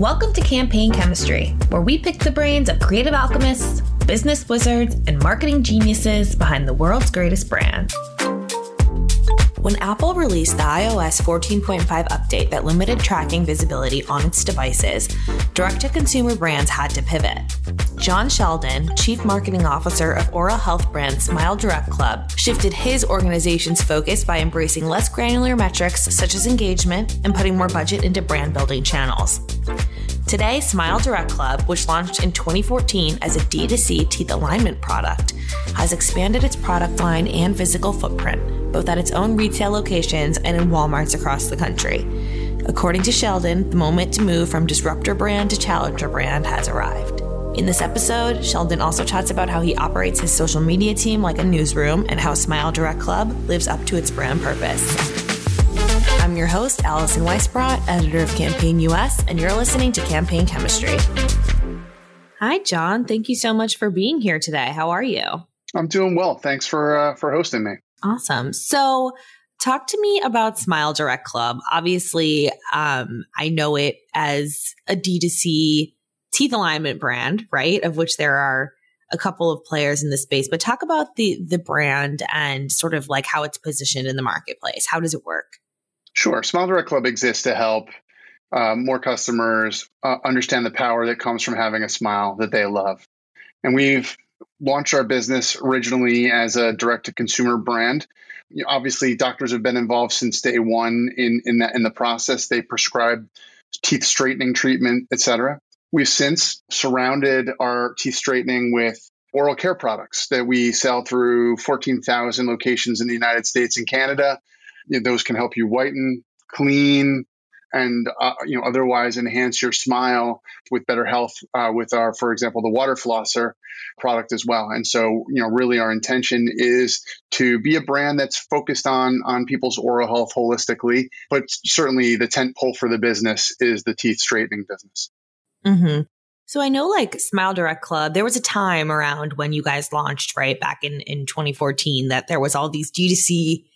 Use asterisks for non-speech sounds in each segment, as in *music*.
Welcome to Campaign Chemistry, where we pick the brains of creative alchemists, business wizards, and marketing geniuses behind the world's greatest brands. When Apple released the iOS 14.5 update that limited tracking visibility on its devices, direct to consumer brands had to pivot. John Sheldon, Chief Marketing Officer of oral health brand Smile Direct Club, shifted his organization's focus by embracing less granular metrics such as engagement and putting more budget into brand building channels. Today, Smile Direct Club, which launched in 2014 as a D2C teeth alignment product, has expanded its product line and physical footprint both at its own retail locations and in Walmarts across the country. According to Sheldon, the moment to move from disruptor brand to challenger brand has arrived. In this episode, Sheldon also chats about how he operates his social media team like a newsroom and how Smile Direct Club lives up to its brand purpose. I'm your host, Alison Weissbrot, editor of Campaign US, and you're listening to Campaign Chemistry. Hi, John. Thank you so much for being here today. How are you? I'm doing well. Thanks for uh, for hosting me. Awesome. So, talk to me about Smile Direct Club. Obviously, um, I know it as a D2C teeth alignment brand, right? Of which there are a couple of players in the space, but talk about the the brand and sort of like how it's positioned in the marketplace. How does it work? Sure. Smile Direct Club exists to help uh, more customers uh, understand the power that comes from having a smile that they love. And we've launched our business originally as a direct to consumer brand. You know, obviously, doctors have been involved since day one in in that in the process. They prescribe teeth straightening treatment, etc. We've since surrounded our teeth straightening with oral care products that we sell through 14,000 locations in the United States and Canada. Those can help you whiten, clean, and uh, you know otherwise enhance your smile with better health uh, with our for example the water flosser product as well and so you know really our intention is to be a brand that's focused on on people's oral health holistically but certainly the tent pole for the business is the teeth straightening business mm-hmm. So I know like Smile Direct Club, there was a time around when you guys launched, right, back in, in 2014, that there was all these D2C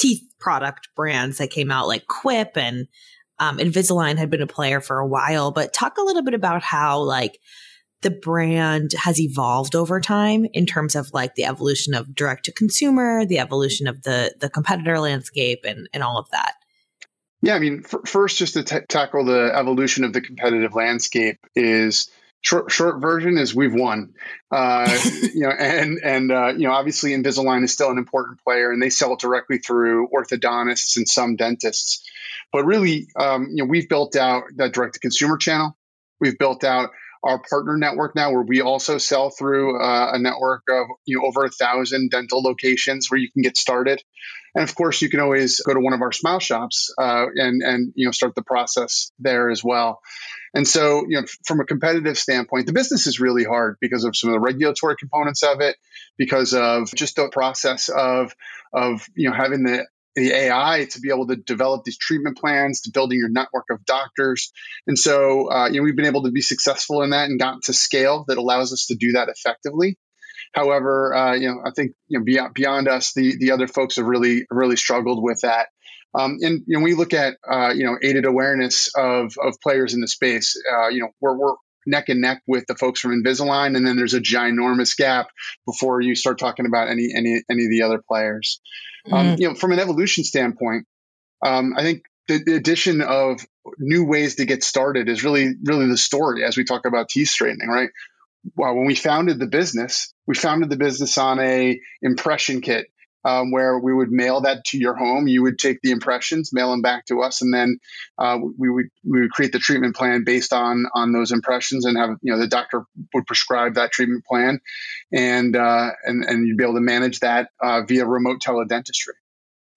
teeth product brands that came out like Quip and um, Invisalign had been a player for a while, but talk a little bit about how like the brand has evolved over time in terms of like the evolution of direct to consumer, the evolution of the the competitor landscape, and and all of that. Yeah, I mean, f- first, just to t- tackle the evolution of the competitive landscape is short short version is we've won. Uh, *laughs* you know, and and uh, you know, obviously Invisalign is still an important player, and they sell it directly through orthodontists and some dentists. But really, um, you know, we've built out that direct to consumer channel. We've built out our partner network now, where we also sell through uh, a network of you know over a thousand dental locations where you can get started. And of course, you can always go to one of our Smile shops uh, and and you know start the process there as well. And so, you know, from a competitive standpoint, the business is really hard because of some of the regulatory components of it, because of just the process of of you know having the the AI to be able to develop these treatment plans, to building your network of doctors. And so, uh, you know, we've been able to be successful in that and gotten to scale that allows us to do that effectively. However, uh, you know, I think you know beyond, beyond us, the the other folks have really really struggled with that. Um, and you know, we look at uh, you know aided awareness of of players in the space. Uh, you know, we're we're neck and neck with the folks from Invisalign, and then there's a ginormous gap before you start talking about any any any of the other players. Um, mm. Um, you know, from an evolution standpoint, um, I think the, the, addition of new ways to get started is really really the story as we talk about teeth straightening, right? Well, when we founded the business, we founded the business on a impression kit um, where we would mail that to your home. You would take the impressions, mail them back to us, and then uh, we would we would create the treatment plan based on on those impressions, and have you know the doctor would prescribe that treatment plan, and uh, and and you'd be able to manage that uh, via remote teledentistry.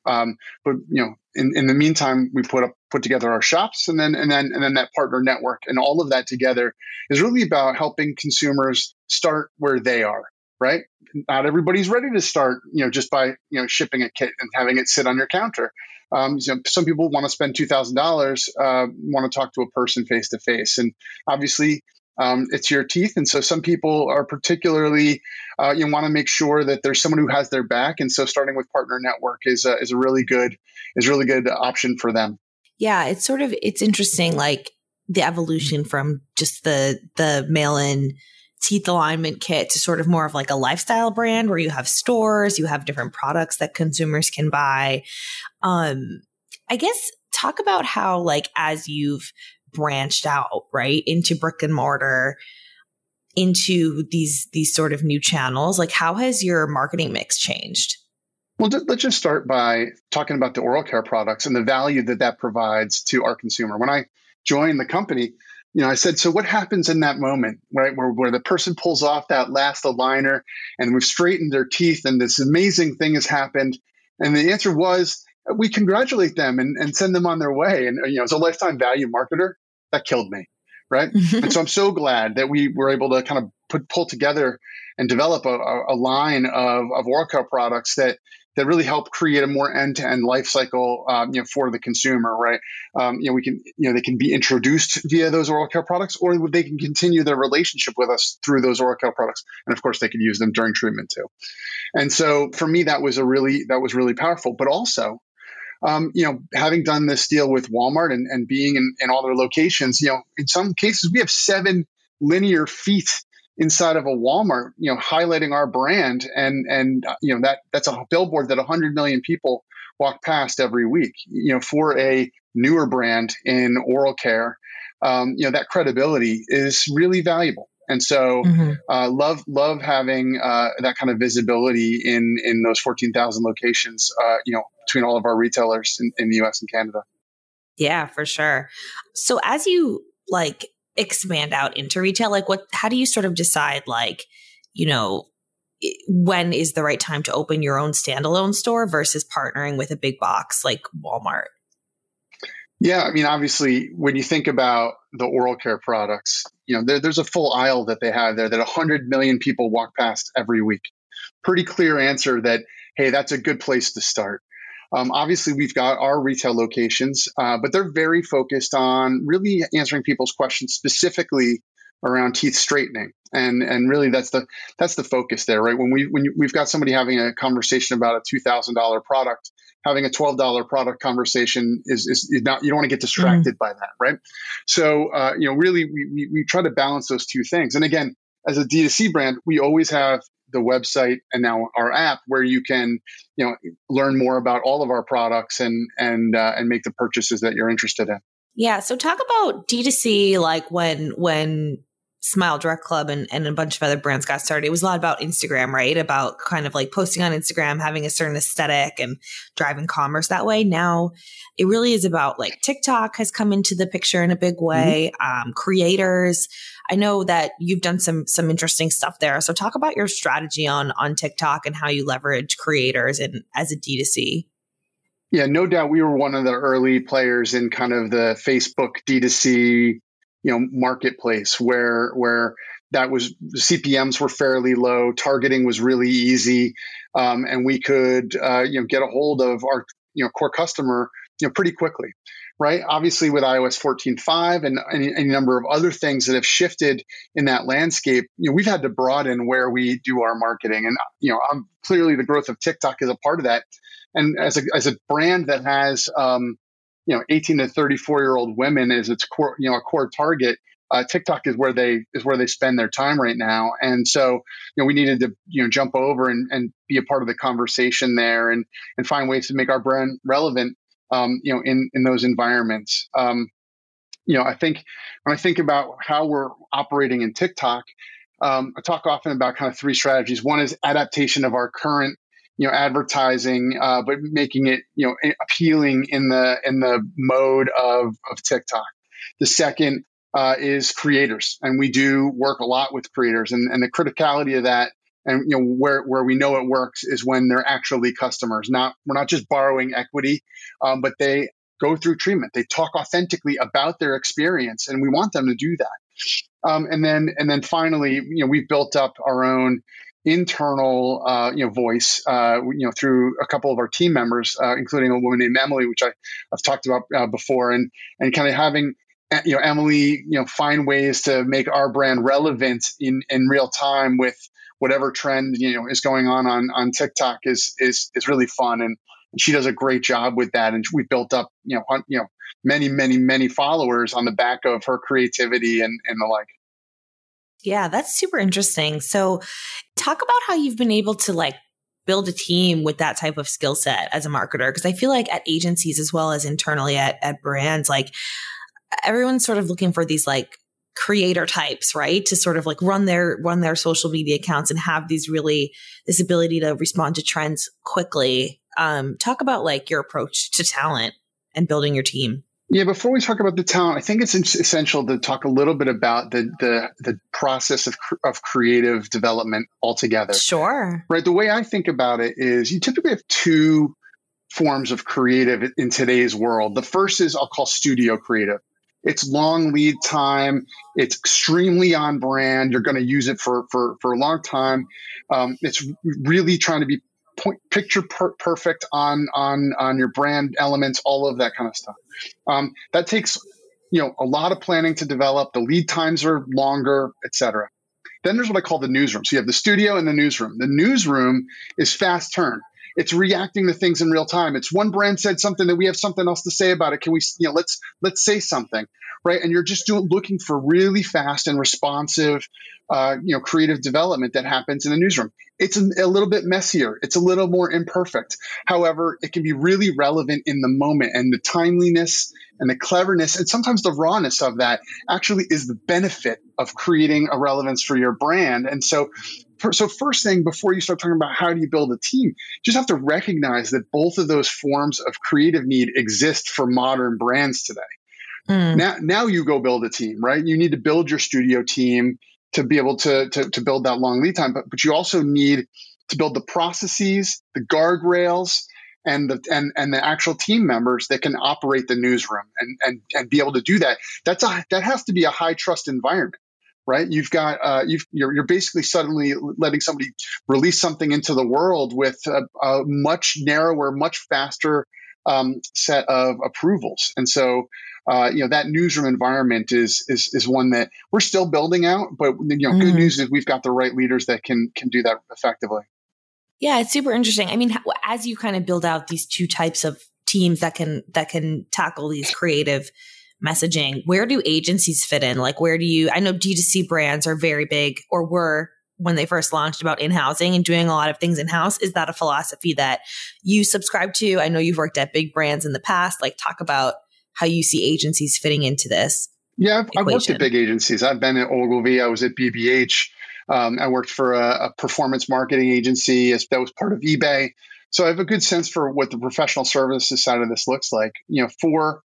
Um, but you know, in, in the meantime, we put up put together our shops, and then and then and then that partner network, and all of that together is really about helping consumers start where they are right? Not everybody's ready to start, you know, just by you know shipping a kit and having it sit on your counter. Um, you know, some people want to spend two thousand uh, dollars, want to talk to a person face to face, and obviously um, it's your teeth, and so some people are particularly uh, you want to make sure that there's someone who has their back, and so starting with partner network is a, is a really good is really good option for them. Yeah, it's sort of it's interesting. Like the evolution from just the the mail in teeth alignment kit to sort of more of like a lifestyle brand where you have stores, you have different products that consumers can buy. Um, I guess talk about how like as you've branched out right into brick and mortar into these these sort of new channels like how has your marketing mix changed well let's just start by talking about the oral care products and the value that that provides to our consumer when i joined the company you know i said so what happens in that moment? Right? Where, where the person pulls off that last aligner and we've straightened their teeth and this amazing thing has happened. And the answer was we congratulate them and, and send them on their way. And you know as a lifetime value marketer that killed me. Right? *laughs* and so I'm so glad that we were able to kind of put pull together and develop a, a line of, of oral care products that that really help create a more end-to-end life cycle, um, you know, for the consumer, right? Um, you know, we can, you know, they can be introduced via those oral care products, or they can continue their relationship with us through those oral care products, and of course, they can use them during treatment too. And so, for me, that was a really that was really powerful. But also, um, you know, having done this deal with Walmart and, and being in, in all their locations, you know, in some cases we have seven linear feet inside of a Walmart, you know, highlighting our brand, and and you know that that's a billboard that 100 million people walk past every week. You know, for a newer brand in oral care, um, you know that credibility is really valuable. And so, mm-hmm. uh, love love having uh, that kind of visibility in in those 14,000 locations. Uh, you know, between all of our retailers in, in the U.S. and Canada. Yeah, for sure. So as you like expand out into retail, like what? How do you sort of decide, like, you know, when is the right time to open your own standalone store versus partnering with a big box like Walmart? Yeah, I mean, obviously, when you think about the oral care products, you know, there, there's a full aisle that they have there that 100 million people walk past every week. Pretty clear answer that, hey, that's a good place to start. Um, obviously, we've got our retail locations, uh, but they're very focused on really answering people's questions specifically around teeth straightening, and and really that's the that's the focus there, right? When we when you, we've got somebody having a conversation about a two thousand dollar product, having a twelve dollar product conversation is, is, is not you don't want to get distracted mm. by that, right? So uh, you know, really we, we we try to balance those two things, and again, as a D2C brand, we always have the website and now our app where you can you know learn more about all of our products and and uh, and make the purchases that you're interested in. Yeah so talk about d2c like when when Smile Direct Club and, and a bunch of other brands got started, it was a lot about Instagram, right? About kind of like posting on Instagram, having a certain aesthetic and driving commerce that way. Now it really is about like TikTok has come into the picture in a big way. Mm-hmm. Um, creators. I know that you've done some some interesting stuff there. So talk about your strategy on on TikTok and how you leverage creators and as a D2C. Yeah, no doubt we were one of the early players in kind of the Facebook D2C you know marketplace where where that was CPMS were fairly low, targeting was really easy, um, and we could uh, you know get a hold of our you know core customer you know pretty quickly, right? Obviously, with iOS 14.5 and any, any number of other things that have shifted in that landscape, you know we've had to broaden where we do our marketing, and you know I'm, clearly the growth of TikTok is a part of that. And as a as a brand that has um, you know 18 to 34 year old women is its core you know a core target uh, TikTok is where they is where they spend their time right now, and so you know we needed to you know jump over and, and be a part of the conversation there, and and find ways to make our brand relevant, um, you know, in in those environments. Um, you know, I think when I think about how we're operating in TikTok, um, I talk often about kind of three strategies. One is adaptation of our current you know advertising uh, but making it you know appealing in the in the mode of of tiktok. The second uh, is creators and we do work a lot with creators and, and the criticality of that and you know where where we know it works is when they're actually customers not we're not just borrowing equity um, but they go through treatment. They talk authentically about their experience and we want them to do that. Um, and then and then finally you know we've built up our own internal uh, you know voice uh, you know through a couple of our team members uh, including a woman named Emily which I, have talked about uh, before and and kind of having uh, you know Emily you know find ways to make our brand relevant in in real time with whatever trend you know is going on on on TikTok is is is really fun and she does a great job with that. And we built up, you know, you know, many, many, many followers on the back of her creativity and, and the like. Yeah, that's super interesting. So, talk about how you've been able to like build a team with that type of skill set as a marketer because I feel like at agencies as well as internally at at brands like everyone's sort of looking for these like creator types, right? To sort of like run their run their social media accounts and have these really this ability to respond to trends quickly. Um, talk about like your approach to talent and building your team. Yeah, before we talk about the talent, I think it's essential to talk a little bit about the the, the process of, of creative development altogether. Sure. Right. The way I think about it is you typically have two forms of creative in today's world. The first is I'll call studio creative. It's long lead time. It's extremely on brand. You're going to use it for, for, for a long time. Um, it's really trying to be point, picture per- perfect on, on, on your brand elements, all of that kind of stuff. Um, that takes, you know, a lot of planning to develop. The lead times are longer, etc. Then there's what I call the newsroom. So you have the studio and the newsroom. The newsroom is fast turn it's reacting to things in real time. It's one brand said something that we have something else to say about it. Can we, you know, let's let's say something, right? And you're just doing looking for really fast and responsive, uh, you know, creative development that happens in the newsroom. It's a, a little bit messier. It's a little more imperfect. However, it can be really relevant in the moment, and the timeliness and the cleverness and sometimes the rawness of that actually is the benefit of creating a relevance for your brand. And so so first thing before you start talking about how do you build a team you just have to recognize that both of those forms of creative need exist for modern brands today. Mm. now now you go build a team right? You need to build your studio team to be able to to, to build that long lead time but, but you also need to build the processes the guardrails and the and, and the actual team members that can operate the newsroom and, and and be able to do that. That's a that has to be a high trust environment right? You've got uh, you've, you're, you're basically suddenly letting somebody release something into the world with a, a much narrower, much faster um, set of approvals, and so. Uh, you know that newsroom environment is is is one that we're still building out, but you know, mm. good news is we've got the right leaders that can can do that effectively. Yeah, it's super interesting. I mean, as you kind of build out these two types of teams that can that can tackle these creative messaging, where do agencies fit in? Like, where do you, I know D2C brands are very big or were when they first launched about in housing and doing a lot of things in house. Is that a philosophy that you subscribe to? I know you've worked at big brands in the past. Like, talk about how you see agencies fitting into this. Yeah, I've, I've worked at big agencies. I've been at Ogilvy. I was at BBH. Um, I worked for a, a, performance marketing agency that was part of eBay. So I have a good sense for what the professional services side of this looks like. You know, for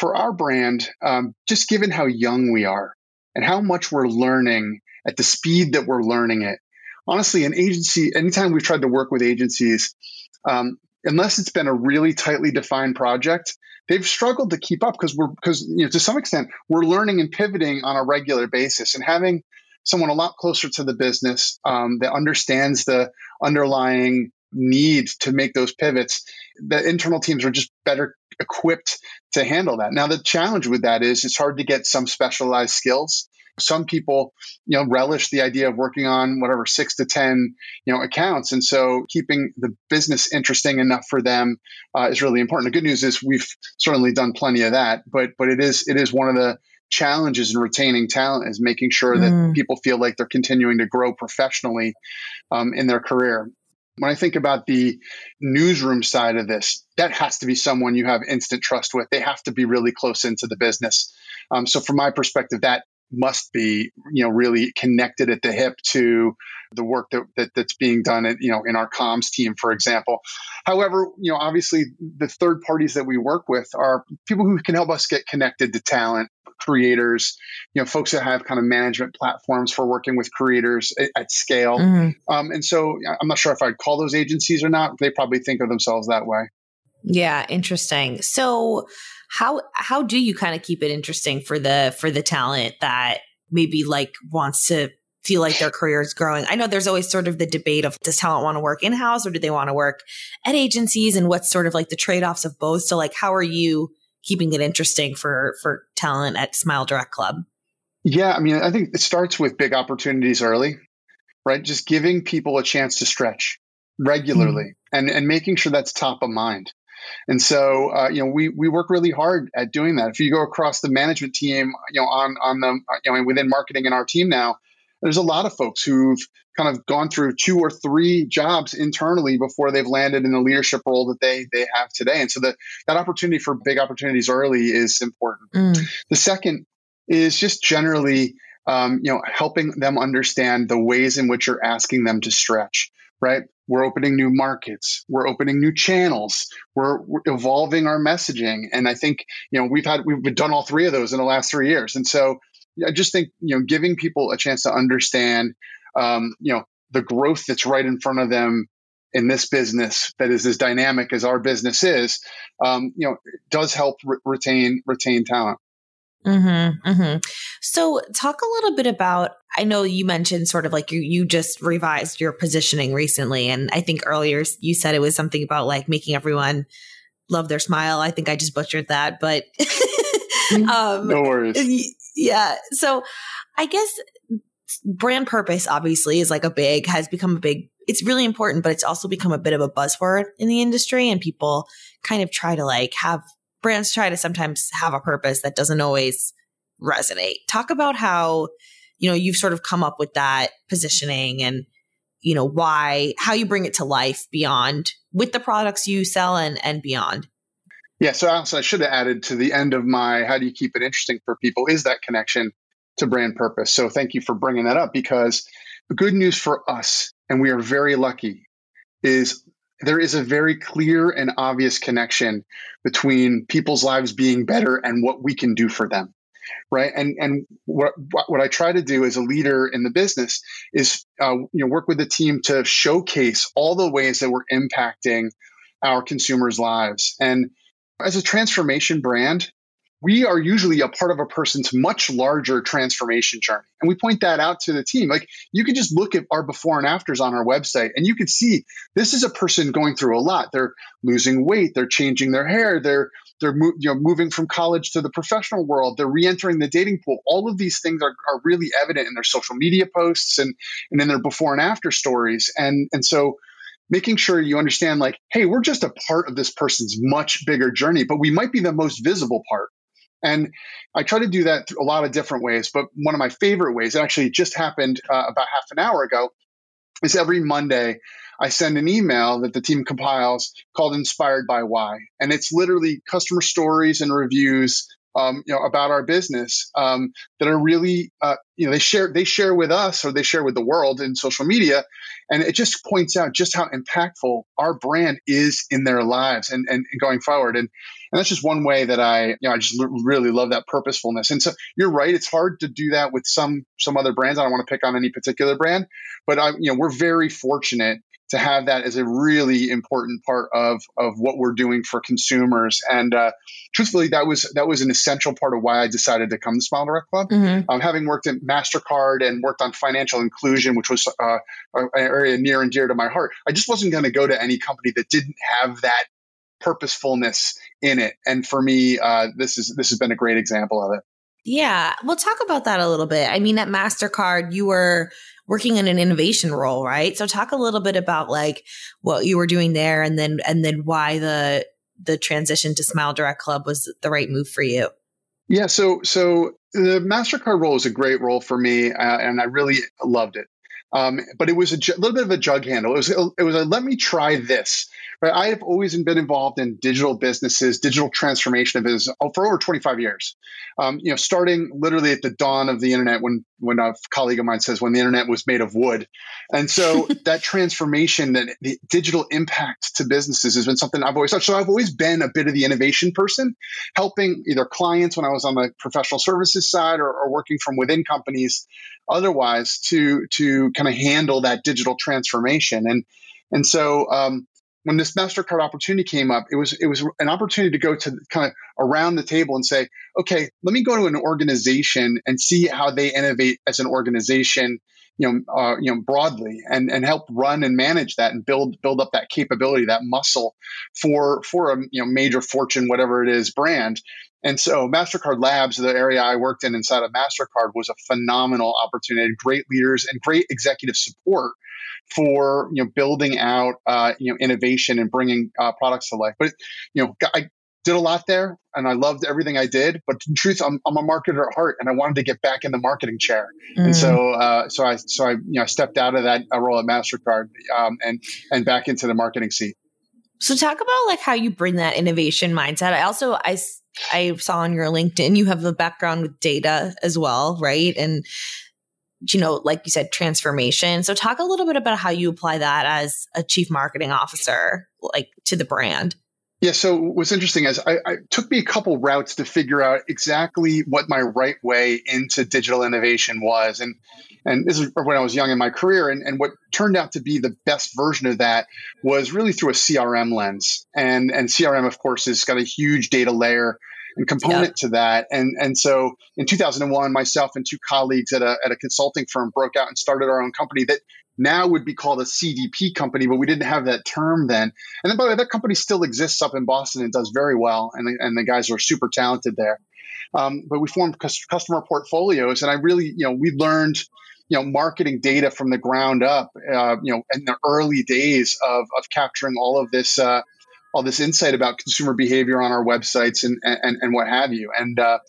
for our brand, um, just given how young we are and how much we're learning at the speed that we're learning it, honestly, an agency, anytime we've tried to work with agencies, um, unless it's been a really tightly defined project, they've struggled to keep up because we're because you know to some extent we're learning and pivoting on a regular basis and having someone a lot closer to the business um, that understands the underlying need to make those pivots the internal teams are just better equipped to handle that. Now, the challenge with that is it's hard to get some specialized skills. Some people, you know, relish the idea of working on whatever six to ten, you know, accounts, and so keeping the business interesting enough for them uh, is really important. The good news is we've certainly done plenty of that, but but it is it is one of the challenges in retaining talent is making sure that mm. people feel like they're continuing to grow professionally um, in their career. When I think about the newsroom side of this, that has to be someone you have instant trust with. They have to be really close into the business. Um, so, from my perspective, that must be you know really connected at the hip to the work that, that that's being done at you know in our comms team for example however you know obviously the third parties that we work with are people who can help us get connected to talent creators, you know, folks that have kind of management platforms for working with creators at, at scale. Mm-hmm. Um, and so I'm not sure if I'd call those agencies or not. They probably think of themselves that way. Yeah, interesting. So how how do you kind of keep it interesting for the for the talent that maybe like wants to feel like their career is growing. I know there's always sort of the debate of does talent want to work in house or do they want to work at agencies and what's sort of like the trade offs of both. So, like, how are you keeping it interesting for for talent at Smile Direct Club? Yeah, I mean, I think it starts with big opportunities early, right? Just giving people a chance to stretch regularly. Mm-hmm. and, and making sure that's top of mind. And so, uh, you know, we we work really hard at doing that. If you go across the management team, you know, on on the you know within marketing in our team now, there's a lot of folks who've kind of gone through two or three jobs internally before they've landed in the leadership role that they they have today. And so that that opportunity for big opportunities early is important. Mm. The second is just generally um, you know helping them understand the ways in which you're asking them to stretch right we're opening new markets. We're opening new channels. We're, we're, evolving our messaging. And i think you know we've had we've done all three of those in the last three years. And so i just think you know giving people a chance to understand um, you know the growth that's right in front of them in this business that is as dynamic as our business is um, you know does help re- retain retain talent Mm-hmm, mm-hmm. So, talk a little bit about. I know you mentioned sort of like you you just revised your positioning recently, and I think earlier you said it was something about like making everyone love their smile. I think I just butchered that, but *laughs* um, no worries. Yeah. So, I guess brand purpose obviously is like a big has become a big. It's really important, but it's also become a bit of a buzzword in the industry, and people kind of try to like have brands try to sometimes have a purpose that doesn't always resonate. Talk about how, you know, you've sort of come up with that positioning and, you know, why, how you bring it to life beyond with the products you sell and, and beyond. Yeah. So also I should have added to the end of my, how do you keep it interesting for people is that connection to brand purpose. So thank you for bringing that up because the good news for us, and we are very lucky, is there is a very clear and obvious connection between people's lives being better and what we can do for them right? And and what what i try to do as a leader in the business is uh, you know work with the team to showcase all the ways that we're impacting our consumers lives. And as a transformation brand we are usually a part of a person's much larger transformation journey. And we point that out to the team. Like you can just look at our before and afters on our website and you can see this is a person going through a lot. They're losing weight, they're changing their hair, they're they're you know moving from college to the professional world, they're re-entering the dating pool. All of these things are, are really evident in their social media posts and and in their before and after stories. And and so making sure you understand like hey we're just a part of this person's much bigger journey but we might be the most visible part and I try to do that a lot of different ways. But one of my favorite ways, it actually just happened uh, about half an hour ago, is every Monday I send an email that the team compiles called Inspired by Why. And it's literally customer stories and reviews um, you know, about our business um, that are really, uh, you know, they share they share with us or they share with the world in social media, and it just points out just how impactful our brand is in their lives and, and, going forward. And and that's just one way that I, you know, I just l- really love that purposefulness. And so you're right; it's hard to do that with some some other brands. I don't want to pick on any particular brand, but I, you know, we're very fortunate to have that as a really important part of of what we're doing for consumers. And uh, truthfully, that was that was an essential part of why I decided to come to Smile Direct Club. Mm-hmm. Um, having worked at Mastercard and worked on financial inclusion, which was uh, an area near and dear to my heart, I just wasn't going to go to any company that didn't have that purposefulness in it. And for me, uh, this is this has been a great example of it. Yeah, we'll talk about that a little bit. I mean, at Mastercard, you were working in an innovation role, right? So talk a little bit about like what you were doing there and then and then why the the transition to Smile Direct Club was the right move for you. Yeah, so so the Mastercard role was a great role for me, uh, and I really loved it. Um, but it was a ju- little bit of a jug handle. It was it was a let me try this. Right? I have always been involved in digital businesses, digital transformation of business oh, for over 25 years. Um, you know, starting literally at the dawn of the internet, when when a colleague of mine says when the internet was made of wood, and so *laughs* that transformation, that the digital impact to businesses has been something I've always touched. So I've always been a bit of the innovation person, helping either clients when I was on the professional services side or, or working from within companies, otherwise to to kind of handle that digital transformation and and so um, when this Mastercard opportunity came up, it was it was an opportunity to go to kind of around the table and say, okay, let me go to an organization and see how they innovate as an organization, you know, uh, you know, broadly, and and help run and manage that and build build up that capability, that muscle for for a you know major Fortune whatever it is brand. And so Mastercard Labs, the area I worked in inside of Mastercard, was a phenomenal opportunity, great leaders and great executive support for you know building out uh, you know innovation and bringing uh, products to life. But you know, I did a lot there, and I loved everything I did. But in truth, I'm, I'm a marketer at heart, and I wanted to get back in the marketing chair. Mm. And so, uh, so I so I you know stepped out of that role at Mastercard um, and and back into the marketing seat. So talk about like how you bring that innovation mindset. I also I I saw on your LinkedIn you have a background with data as well, right? And you know, like you said, transformation. So talk a little bit about how you apply that as a chief marketing officer, like to the brand. Yeah. So what's interesting is I, I took me a couple routes to figure out exactly what my right way into digital innovation was, and and this is when I was young in my career, and, and what turned out to be the best version of that was really through a CRM lens, and and CRM of course has got a huge data layer and component yeah. to that. And and so in 2001, myself and two colleagues at a at a consulting firm broke out and started our own company that now would be called a CDP company, but we didn't have that term then. And then, by the way, that company still exists up in Boston and does very well, and the, and the guys are super talented there. Um, but we formed customer portfolios, and I really, you know, we learned, you know, marketing data from the ground up, uh, you know, in the early days of of capturing all of this. Uh, all this insight about consumer behavior on our websites and and, and what have you. And uh,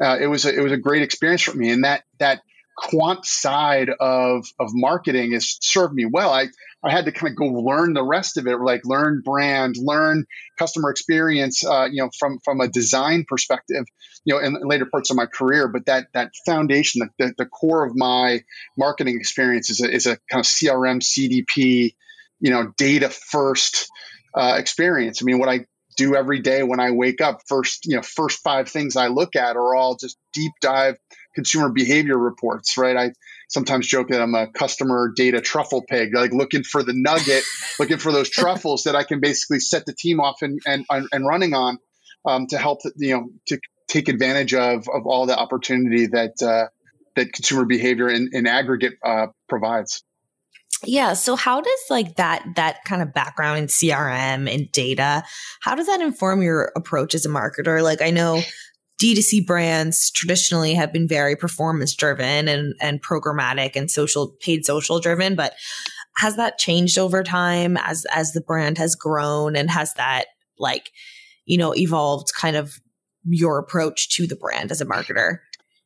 uh, it was a, it was a great experience for me. And that that quant side of of marketing has served me well. I I had to kind of go learn the rest of it, like learn brand, learn customer experience, uh, you know, from from a design perspective, you know, in later parts of my career. But that that foundation, the, the core of my marketing experience is a, is a kind of CRM, CDP, you know, data first uh, experience. I mean, what I do every day when I wake up, first, you know, first five things I look at are all just deep dive consumer behavior reports, right? I sometimes joke that I'm a customer data truffle pig, like looking for the nugget, *laughs* looking for those truffles that I can basically set the team off and and, and running on um, to help, you know, to take advantage of of all the opportunity that uh, that consumer behavior in, in aggregate uh, provides. Yeah. So how does like that that kind of background in CRM and data, how does that inform your approach as a marketer? Like I know D2C brands traditionally have been very performance driven and and programmatic and social paid social driven, but has that changed over time as as the brand has grown and has that like you know evolved kind of your approach to the brand as a marketer?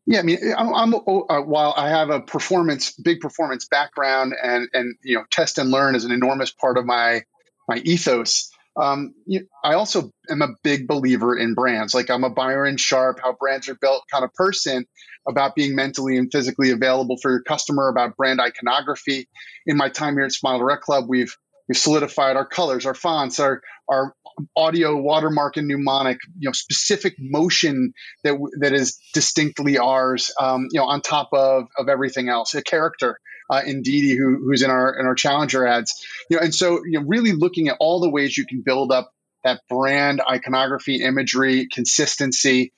Yeah, I mean, I'm, I'm uh, while I have a performance, big performance background, and and you know, test and learn is an enormous part of my my ethos. Um, you, I also am a big believer in brands. Like I'm a Byron Sharp, how brands are built kind of person about being mentally and physically available for your customer, about brand iconography. In my time here at Smile Direct Club, we've we've solidified our colors, our fonts, our our audio watermark and mnemonic, you know, specific motion that that is distinctly ours, um, you know, on top of of everything else. A character uh, in Didi who, who's in our in our challenger ads, you know, and so you know, really looking at all the ways you can build up that brand iconography, imagery, consistency,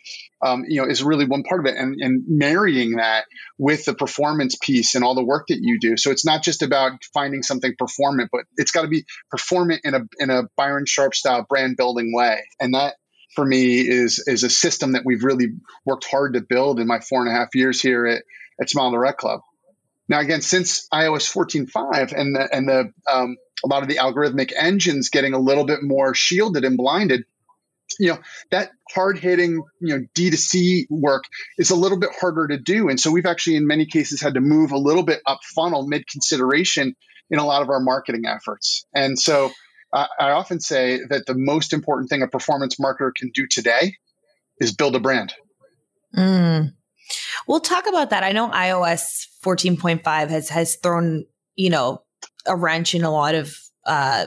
um, you know, is really one part of it, and, and marrying that with the performance piece and all the work that you do. So it's not just about finding something performant, but it's got to be performant in a in a Byron Sharp style brand building way, and that for me is is a system that we've really worked hard to build in my four and a half years here at at Smile Direct Club. Now, again, since iOS 14.5 and the and the um, a lot of the algorithmic engines getting a little bit more shielded and blinded, you know that hard hitting you know d2c work is a little bit harder to do. And so we've actually in many cases had to move a little bit up funnel mid consideration in a lot of our marketing efforts. And so uh, i often say that the most important thing a performance marketer can do today is build a brand. Mm. We'll talk about that i know ios 14.5 has has thrown you know a wrench in a lot of uh,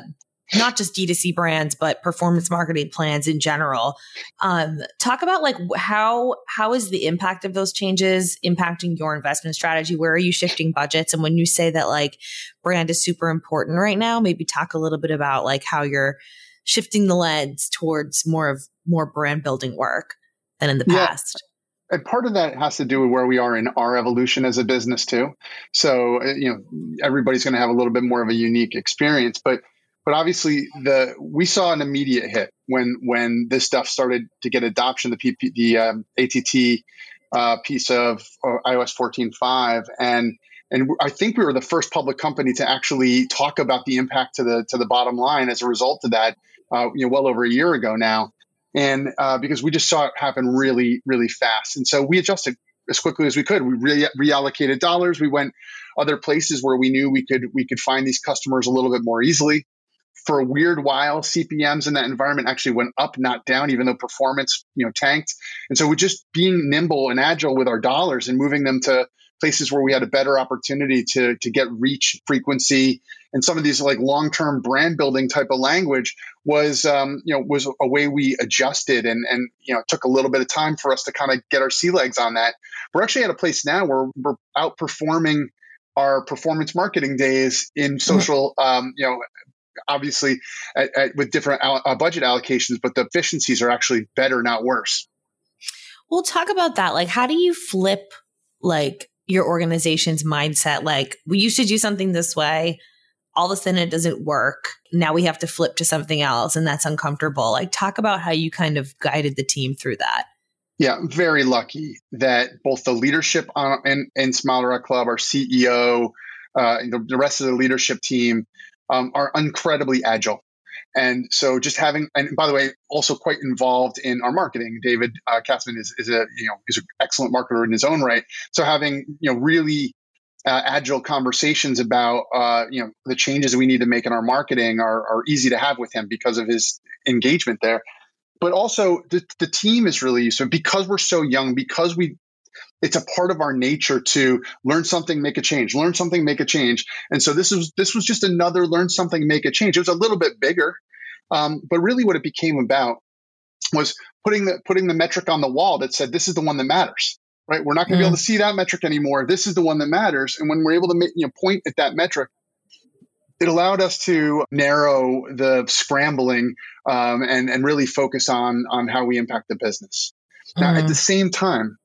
not just D2C brands, but performance marketing plans in general. Um, talk about like how how is the impact of those changes impacting your investment strategy? Where are you shifting budgets? And when you say that like brand is super important right now, maybe talk a little bit about like how you're shifting the lens towards more of more brand building work than in the yeah. past. And part of that has to do with where we are in our evolution as a business too. So, you know, everybody's going to have a little bit more of a unique experience, but but obviously the we saw an immediate hit when when this stuff started to get adoption the PP, the um, ATT uh, piece of uh, iOS 14.5 and and I think we were the first public company to actually talk about the impact to the to the bottom line as a result of that. Uh, you know, well over a year ago now, and uh, because we just saw it happen really, really fast, and so we adjusted as quickly as we could. We re- reallocated dollars. We went other places where we knew we could we could find these customers a little bit more easily. For a weird while, CPMS in that environment actually went up, not down, even though performance you know tanked. And so, we just being nimble and agile with our dollars and moving them to places where we had a better opportunity to to get reach, frequency, and some of these like long term brand building type of language was um, you know was a way we adjusted and and you know it took a little bit of time for us to kind of get our sea legs on that. We're actually at a place now where we're outperforming our performance marketing days in mm-hmm. social um, you know obviously at, at, with different uh, budget allocations but the efficiencies are actually better not worse we'll talk about that like how do you flip like your organization's mindset like we used to do something this way. All of a sudden it doesn't work. Now we have to flip to something else and that's uncomfortable. Like talk about how you kind of guided the team through that. Yeah very lucky that both the leadership on, in, in smile direct club our ceo uh, the, the, rest of the leadership team um, are incredibly agile and so just having, and by the way, also quite involved in our marketing. David uh, Katzman is, is a, you know, is an excellent marketer in his own right. So having, you know, really uh, agile conversations about, uh, you know, the changes we need to make in our marketing are, are easy to have with him because of his engagement there. But also the, the team is really useful because we're so young, because we it's a part of our nature to learn something make a change learn something make a change. And so this was this was just another learn something make a change. It was a little bit bigger um, but really what it became about was putting the putting the metric on the wall that said this is the one that matters right? We're not going to mm. be able to see that metric anymore. This is the one that matters. And when we're able to make, you know, point at that metric it allowed us to narrow the scrambling um, and and really focus on on how we impact the business. Now at the mm. same time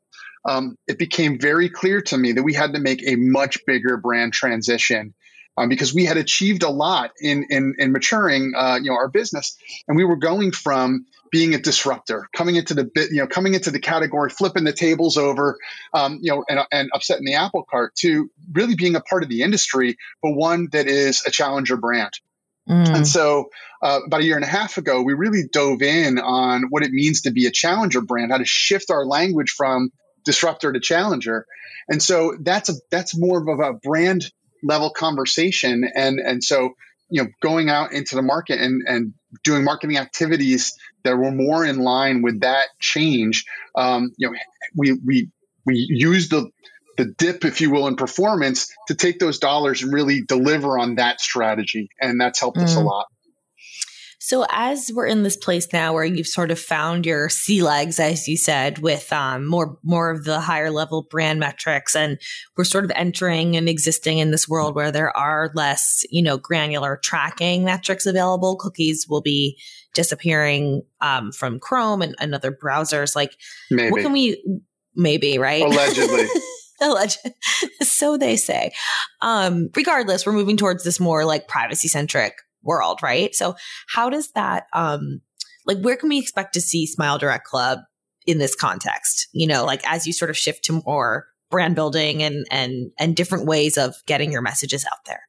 um, it became very clear to me that we had to make a much bigger brand transition um, because we had achieved a lot in in, in maturing uh, you know our business, and we were going from being a disruptor, coming into the bit, you know, coming into the category, flipping the tables over, um, you know, and, and upsetting the apple cart, to really being a part of the industry, but one that is a challenger brand. Mm. And so, uh, about a year and a half ago, we really dove in on what it means to be a challenger brand, how to shift our language from disruptor to challenger. And so that's a that's more of a brand level conversation. And and so you know going out into the market and and doing marketing activities that were more in line with that change. Um, you know, we we we use the the dip, if you will, in performance to take those dollars and really deliver on that strategy, and that's helped mm. us a mm. lot. So as we're in this place now where you've sort of found your sea legs, as you said, with um, more more of the higher level brand metrics, and we're sort of entering and existing in this world where there are less, you know, granular tracking metrics available. Cookies will be disappearing um, from Chrome and, and other browsers. Like, maybe. what can we? Maybe right? Allegedly. *laughs* Alleged. *laughs* so they say. Um, regardless, we're moving towards this more like privacy centric world, right? So how does that um like where can we expect to see Smile Direct Club in this context? You know, like as you sort of shift to more brand building and and and different ways of getting your messages out there.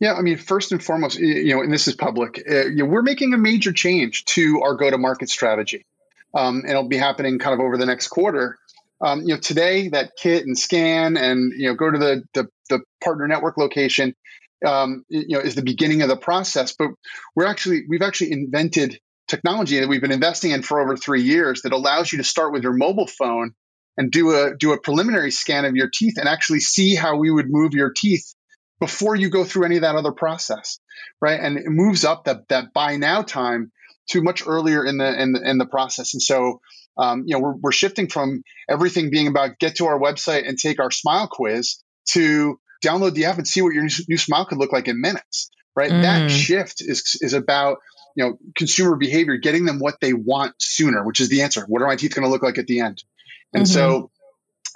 Yeah, I mean, first and foremost, you know, and this is public. Uh, you know, we're making a major change to our go-to-market strategy, um, and it'll be happening kind of over the next quarter. Um, you know, today that kit and scan and you know go to the the, the partner network location um, you know is the beginning of the process. But we're actually we've actually invented technology that we've been investing in for over three years that allows you to start with your mobile phone and do a do a preliminary scan of your teeth and actually see how we would move your teeth before you go through any of that other process, right? And it moves up that that buy now time to much earlier in the in the, in the process. And so, um, you know, we're, we're shifting from everything being about get to our website and take our smile quiz to download the app and see what your new smile could look like in minutes, right? Mm. That shift is is about you know consumer behavior, getting them what they want sooner, which is the answer. What are my teeth going to look like at the end? And mm-hmm. so,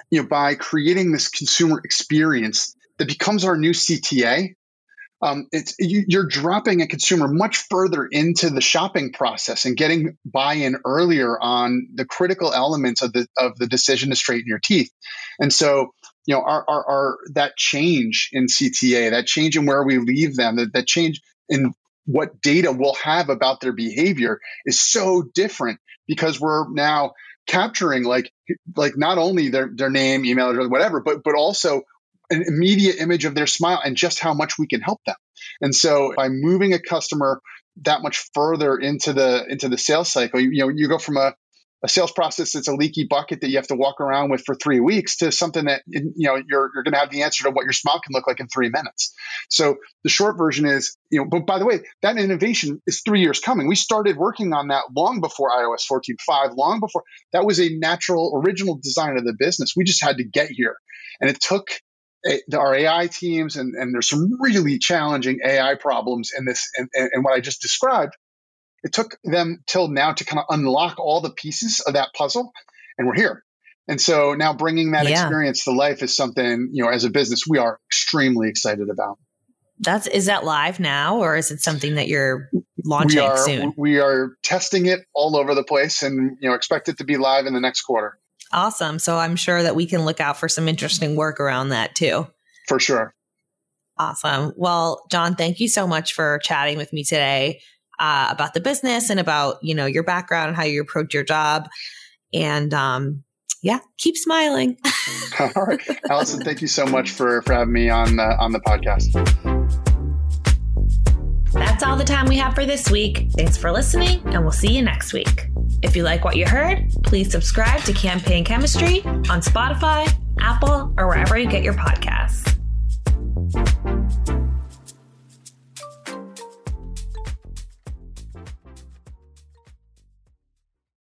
you know, by creating this consumer experience that becomes our new CTA, um, it's you, are dropping a consumer much further into the shopping process and getting buy-in earlier on the critical elements of the of the decision to straighten your teeth. And so, you know, our, our, our that change in CTA, that change in where we leave them, that, that change in what data we'll have about their behavior is so different because we're now capturing like like not only their their name, email address, whatever, but but also an immediate image of their smile and just how much we can help them. And so by moving a customer that much further into the into the sales cycle, you, you know, you go from a a sales process that's a leaky bucket that you have to walk around with for three weeks to something that you know you're, you're going to have the answer to what your smile can look like in three minutes. So the short version is you know but by the way that innovation is three years coming. We started working on that long before iOS 14.5 long before that was a natural original design of the business. We just had to get here. And it took our AI teams, and, and there's some really challenging AI problems in this, and, and what I just described. It took them till now to kind of unlock all the pieces of that puzzle, and we're here. And so now bringing that yeah. experience to life is something, you know, as a business, we are extremely excited about. That's is that live now, or is it something that you're launching we are, soon? We are testing it all over the place, and you know, expect it to be live in the next quarter. Awesome. So I'm sure that we can look out for some interesting work around that too. For sure. Awesome. Well, John, thank you so much for chatting with me today uh, about the business and about you know your background and how you approach your job. And um, yeah, keep smiling. *laughs* *laughs* All right, Alison, thank you so much for for having me on uh, on the podcast. That's all the time we have for this week. Thanks for listening, and we'll see you next week. If you like what you heard, please subscribe to Campaign Chemistry on Spotify, Apple, or wherever you get your podcasts.